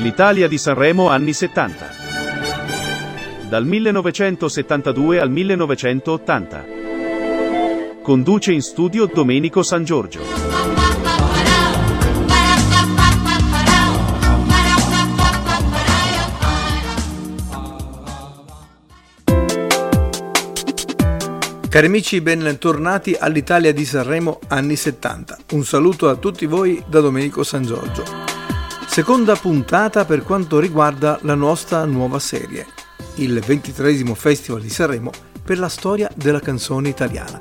L'Italia di Sanremo anni 70. Dal 1972 al 1980. Conduce in studio Domenico San Giorgio. Cari amici, bentornati all'Italia di Sanremo anni 70. Un saluto a tutti voi da Domenico San Giorgio. Seconda puntata per quanto riguarda la nostra nuova serie, il 23 Festival di Sanremo per la storia della canzone italiana.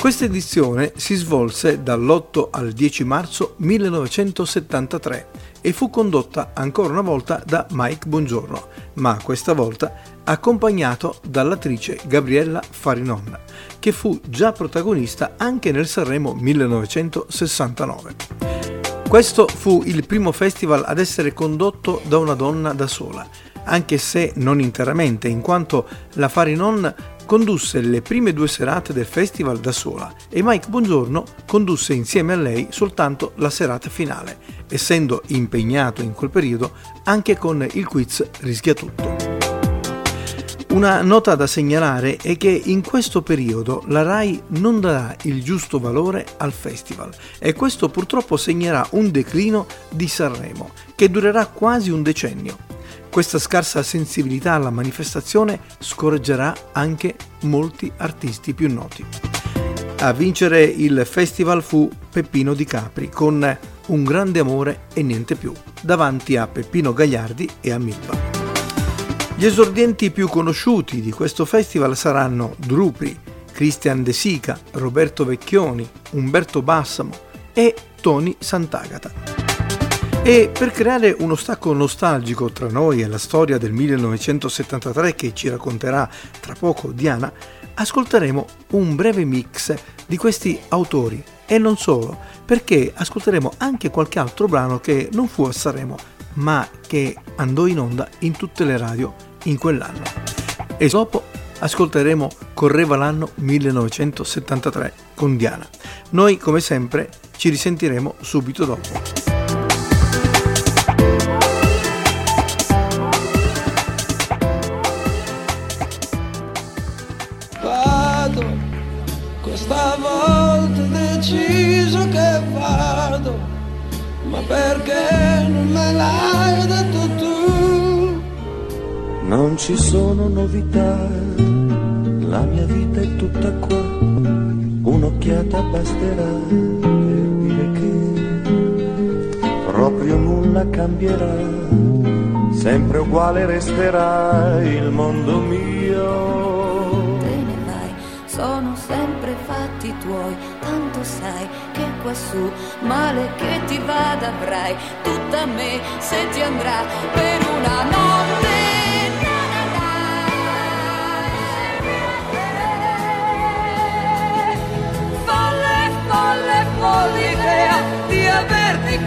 Questa edizione si svolse dall'8 al 10 marzo 1973 e fu condotta ancora una volta da Mike Bongiorno, ma questa volta accompagnato dall'attrice Gabriella Farinon, che fu già protagonista anche nel Sanremo 1969. Questo fu il primo festival ad essere condotto da una donna da sola, anche se non interamente, in quanto la Farinon condusse le prime due serate del festival da sola e Mike Bongiorno condusse insieme a lei soltanto la serata finale, essendo impegnato in quel periodo anche con il quiz Rischia tutto. Una nota da segnalare è che in questo periodo la RAI non darà il giusto valore al festival e questo purtroppo segnerà un declino di Sanremo che durerà quasi un decennio. Questa scarsa sensibilità alla manifestazione scoraggerà anche molti artisti più noti. A vincere il festival fu Peppino Di Capri con Un grande amore e niente più, davanti a Peppino Gagliardi e a Milva. Gli esordienti più conosciuti di questo festival saranno Drupri, Christian De Sica, Roberto Vecchioni, Umberto Bassamo e Tony Sant'Agata. E per creare uno stacco nostalgico tra noi e la storia del 1973 che ci racconterà tra poco Diana, ascolteremo un breve mix di questi autori e non solo, perché ascolteremo anche qualche altro brano che non fu a Sanremo, ma che andò in onda in tutte le radio in quell'anno. E dopo ascolteremo Correva l'anno 1973 con Diana. Noi, come sempre, ci risentiremo subito dopo. Vado, questa volta ho deciso che vado, ma perché non me l'hai detto? Non ci sono novità, la mia vita è tutta qua, un'occhiata basterà per dire che proprio nulla cambierà, sempre uguale resterà il mondo mio. Te ne vai, sono sempre fatti tuoi, tanto sai che quassù male che ti vada avrai, tutta me se ti andrà per una notte.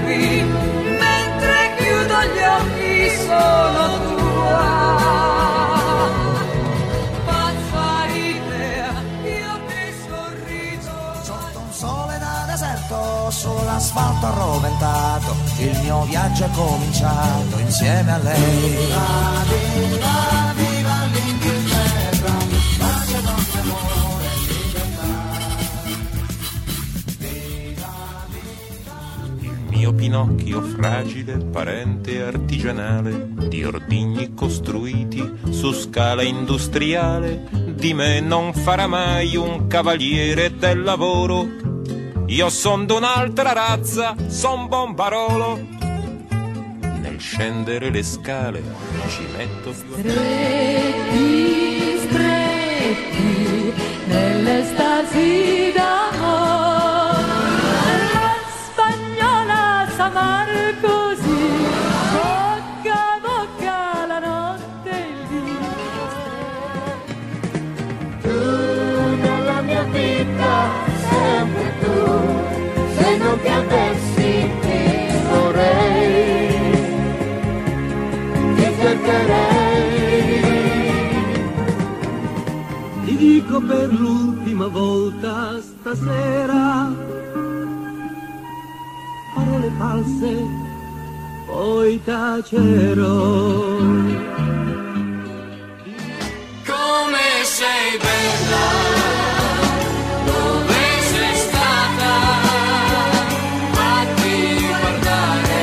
Qui, mentre chiudo gli occhi sono tua. Pazza idea, io ti sorriso. Sotto un sole da deserto, sull'asfalto arroventato, il mio viaggio è cominciato insieme a lei. Viva, viva, viva l'Inghilterra, pace, nostro amore. Mio Pinocchio fragile, parente artigianale, di ordigni costruiti su scala industriale, di me non farà mai un cavaliere del lavoro. Io son d'un'altra razza, son bombarolo. Nel scendere le scale ci metto Stretti, stretti, nell'estasi d'amore, s'amar così, bocca a bocca la notte e il dì. tu nella mia vita, sempre tu, se non ti avessi ti vorrei, ti cercherei. Ti dico per l'ultima volta stasera false poi tacerò. Come sei bella, dove sei stata? Fatti guardare,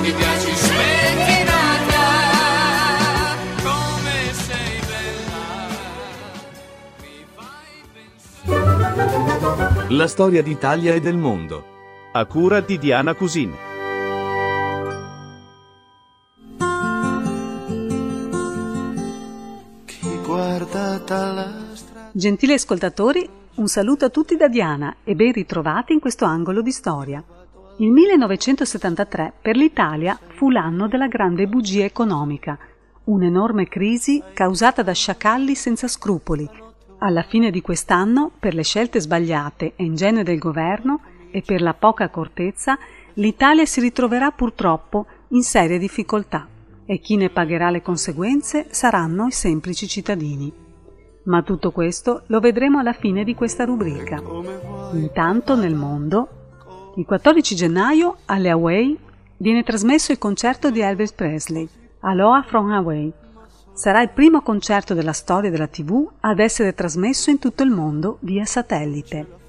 mi piaci spettinata. Come sei bella, La storia d'Italia e del mondo. A cura di Diana Cusin. Gentili ascoltatori, un saluto a tutti da Diana e ben ritrovati in questo angolo di storia. Il 1973 per l'Italia fu l'anno della grande bugia economica, un'enorme crisi causata da sciacalli senza scrupoli. Alla fine di quest'anno, per le scelte sbagliate e ingenue del governo e per la poca accortezza, l'Italia si ritroverà purtroppo in serie difficoltà e chi ne pagherà le conseguenze saranno i semplici cittadini. Ma tutto questo lo vedremo alla fine di questa rubrica. Intanto nel mondo, il 14 gennaio alle Hawaii viene trasmesso il concerto di Elvis Presley, Aloha from Hawaii. Sarà il primo concerto della storia della TV ad essere trasmesso in tutto il mondo via satellite.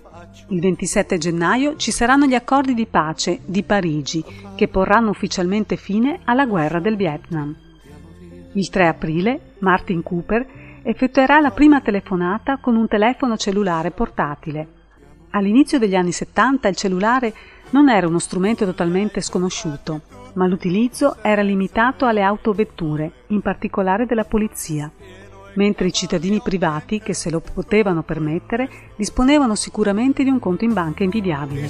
Il 27 gennaio ci saranno gli accordi di pace di Parigi che porranno ufficialmente fine alla guerra del Vietnam. Il 3 aprile Martin Cooper effettuerà la prima telefonata con un telefono cellulare portatile. All'inizio degli anni 70 il cellulare non era uno strumento totalmente sconosciuto, ma l'utilizzo era limitato alle autovetture, in particolare della polizia, mentre i cittadini privati, che se lo potevano permettere, disponevano sicuramente di un conto in banca invidiabile.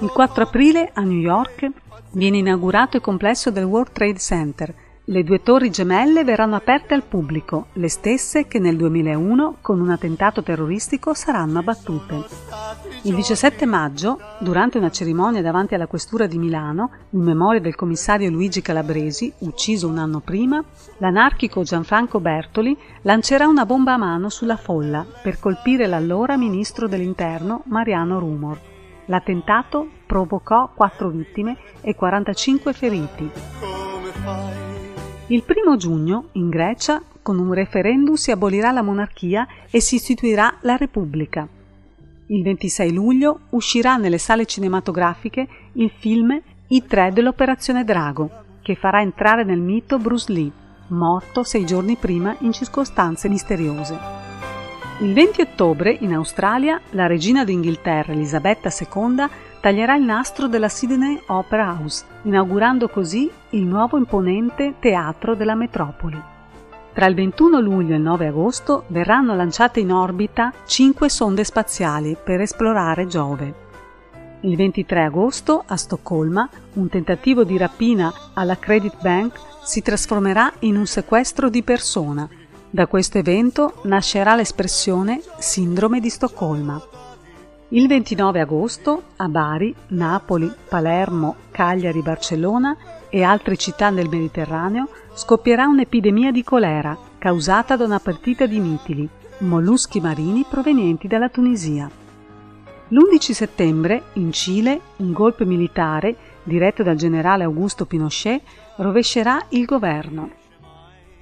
Il 4 aprile a New York viene inaugurato il complesso del World Trade Center, le due torri gemelle verranno aperte al pubblico, le stesse che nel 2001 con un attentato terroristico saranno abbattute. Il 17 maggio, durante una cerimonia davanti alla questura di Milano, in memoria del commissario Luigi Calabresi, ucciso un anno prima, l'anarchico Gianfranco Bertoli lancerà una bomba a mano sulla folla per colpire l'allora ministro dell'interno Mariano Rumor. L'attentato provocò 4 vittime e 45 feriti. Il primo giugno, in Grecia, con un referendum si abolirà la monarchia e si istituirà la Repubblica. Il 26 luglio uscirà nelle sale cinematografiche il film I tre dell'Operazione Drago, che farà entrare nel mito Bruce Lee, morto sei giorni prima in circostanze misteriose. Il 20 ottobre, in Australia, la regina d'Inghilterra Elisabetta II taglierà il nastro della Sydney Opera House, inaugurando così il nuovo imponente teatro della metropoli. Tra il 21 luglio e il 9 agosto verranno lanciate in orbita cinque sonde spaziali per esplorare Giove. Il 23 agosto, a Stoccolma, un tentativo di rapina alla Credit Bank si trasformerà in un sequestro di persona. Da questo evento nascerà l'espressione Sindrome di Stoccolma. Il 29 agosto a Bari, Napoli, Palermo, Cagliari, Barcellona e altre città del Mediterraneo scoppierà un'epidemia di colera causata da una partita di mitili, molluschi marini provenienti dalla Tunisia. L'11 settembre, in Cile, un golpe militare, diretto dal generale Augusto Pinochet, rovescerà il governo.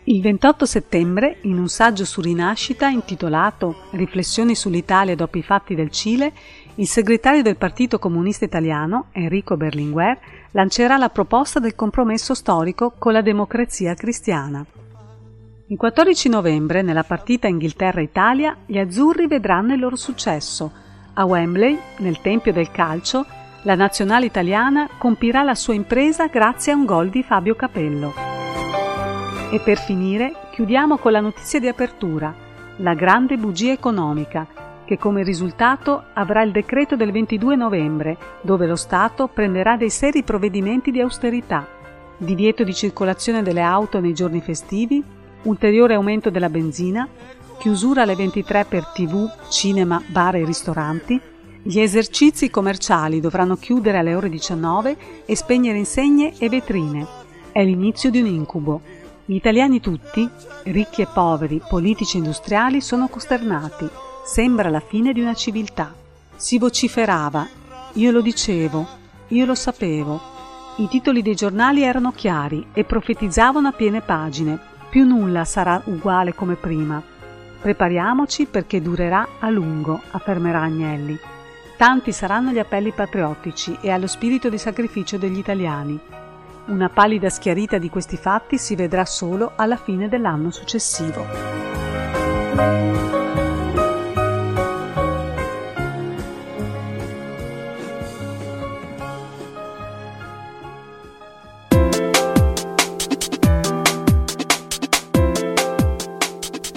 Il 28 settembre, in un saggio su rinascita intitolato Riflessioni sull'Italia dopo i fatti del Cile, il segretario del Partito Comunista Italiano, Enrico Berlinguer, lancerà la proposta del compromesso storico con la democrazia cristiana. Il 14 novembre, nella partita Inghilterra-Italia, gli azzurri vedranno il loro successo. A Wembley, nel Tempio del Calcio, la nazionale italiana compirà la sua impresa grazie a un gol di Fabio Capello. E per finire chiudiamo con la notizia di apertura, la grande bugia economica, che come risultato avrà il decreto del 22 novembre, dove lo Stato prenderà dei seri provvedimenti di austerità, divieto di circolazione delle auto nei giorni festivi, ulteriore aumento della benzina, chiusura alle 23 per tv, cinema, bar e ristoranti, gli esercizi commerciali dovranno chiudere alle ore 19 e spegnere insegne e vetrine. È l'inizio di un incubo. Gli italiani tutti, ricchi e poveri, politici e industriali, sono costernati. Sembra la fine di una civiltà. Si vociferava, io lo dicevo, io lo sapevo. I titoli dei giornali erano chiari e profetizzavano a piene pagine. Più nulla sarà uguale come prima. Prepariamoci perché durerà a lungo, affermerà Agnelli. Tanti saranno gli appelli patriottici e allo spirito di sacrificio degli italiani. Una pallida schiarita di questi fatti si vedrà solo alla fine dell'anno successivo.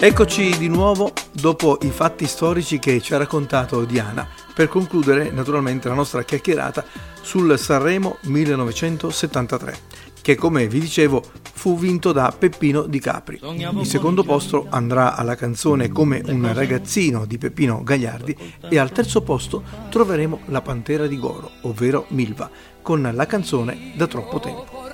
Eccoci di nuovo dopo i fatti storici che ci ha raccontato Diana per concludere naturalmente la nostra chiacchierata sul Sanremo 1973 che come vi dicevo fu vinto da Peppino Di Capri. Il secondo posto andrà alla canzone Come un ragazzino di Peppino Gagliardi e al terzo posto troveremo La Pantera di Goro, ovvero Milva, con la canzone Da troppo tempo.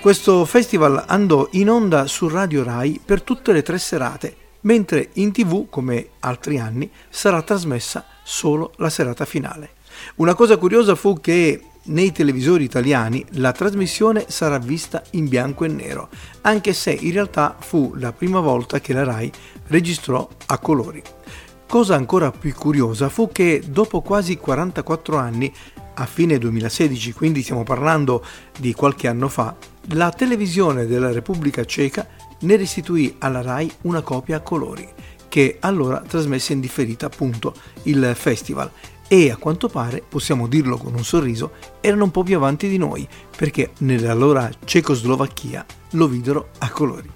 Questo festival andò in onda su Radio Rai per tutte le tre serate, mentre in tv, come altri anni, sarà trasmessa solo la serata finale. Una cosa curiosa fu che nei televisori italiani la trasmissione sarà vista in bianco e nero, anche se in realtà fu la prima volta che la RAI registrò a colori. Cosa ancora più curiosa fu che dopo quasi 44 anni, a fine 2016, quindi stiamo parlando di qualche anno fa, la televisione della Repubblica Ceca ne restituì alla RAI una copia a colori, che allora trasmesse in differita appunto il festival e a quanto pare, possiamo dirlo con un sorriso, erano un po' più avanti di noi, perché nell'allora Cecoslovacchia lo videro a colori.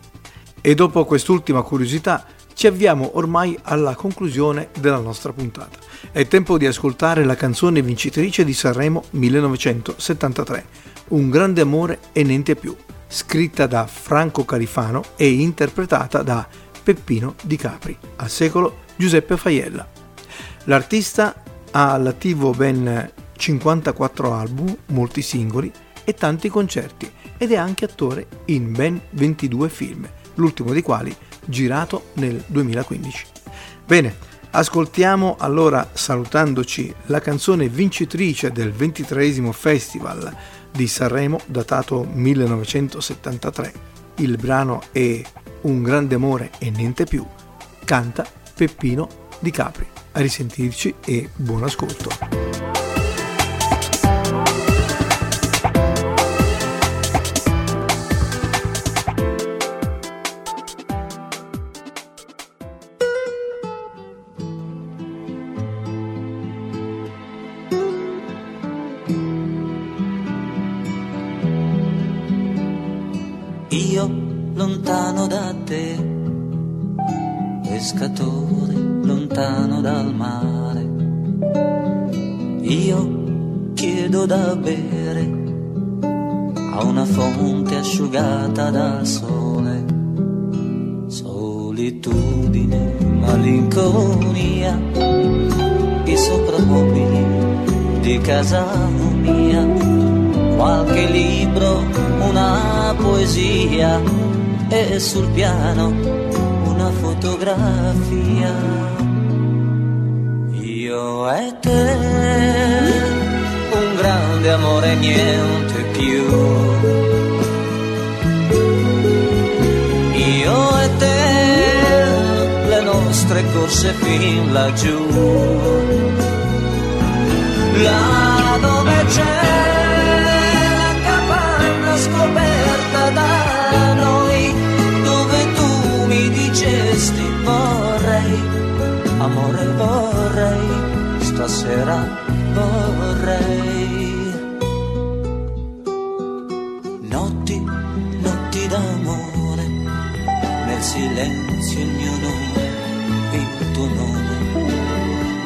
E dopo quest'ultima curiosità ci avviamo ormai alla conclusione della nostra puntata. È tempo di ascoltare la canzone vincitrice di Sanremo 1973, un grande amore e niente più, scritta da Franco Califano e interpretata da Peppino Di Capri, al secolo Giuseppe Faiella. L'artista ha all'attivo ben 54 album, molti singoli e tanti concerti ed è anche attore in ben 22 film, l'ultimo dei quali girato nel 2015. Bene, ascoltiamo allora salutandoci la canzone vincitrice del 23 Festival di Sanremo datato 1973. Il brano è Un grande amore e niente più. Canta Peppino Di Capri. A risentirci e buon ascolto. Lontano da te, pescatore lontano dal mare. Io chiedo da bere a una fonte asciugata dal sole. Solitudine, malinconia, i soprammobili di casa mia, qualche libro, una poesia e sul piano una fotografia. E te, un grande amore, niente più. Io e te, le nostre corse fin laggiù. Là dove c'è stasera vorrei. Notti, notti d'amore, nel silenzio il mio nome, il tuo nome,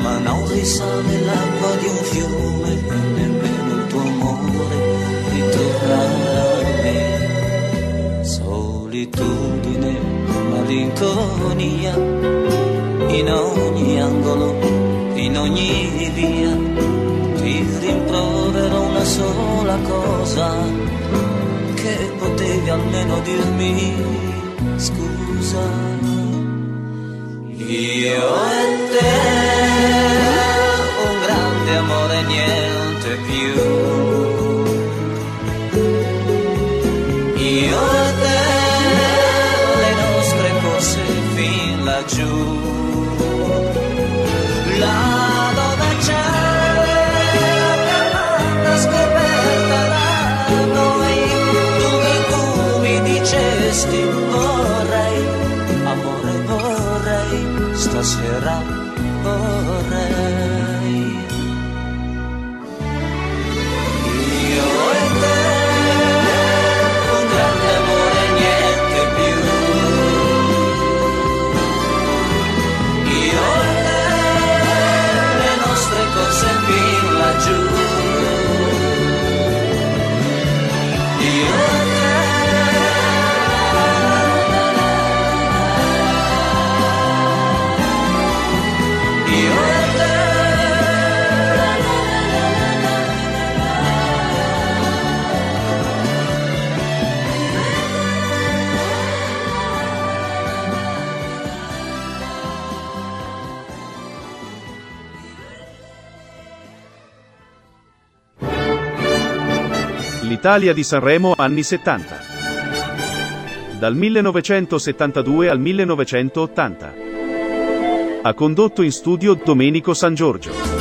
ma non risale l'acqua di un fiume e nemmeno il tuo amore ritornerà solitudine, malinconia, in ogni angolo, in ogni via ti rimproverò una sola cosa che potevi almeno dirmi scusa. Io e te, un grande amore niente più. Io e te, le nostre cose fin laggiù. L'Italia di Sanremo anni 70. Dal 1972 al 1980. Ha condotto in studio Domenico San Giorgio.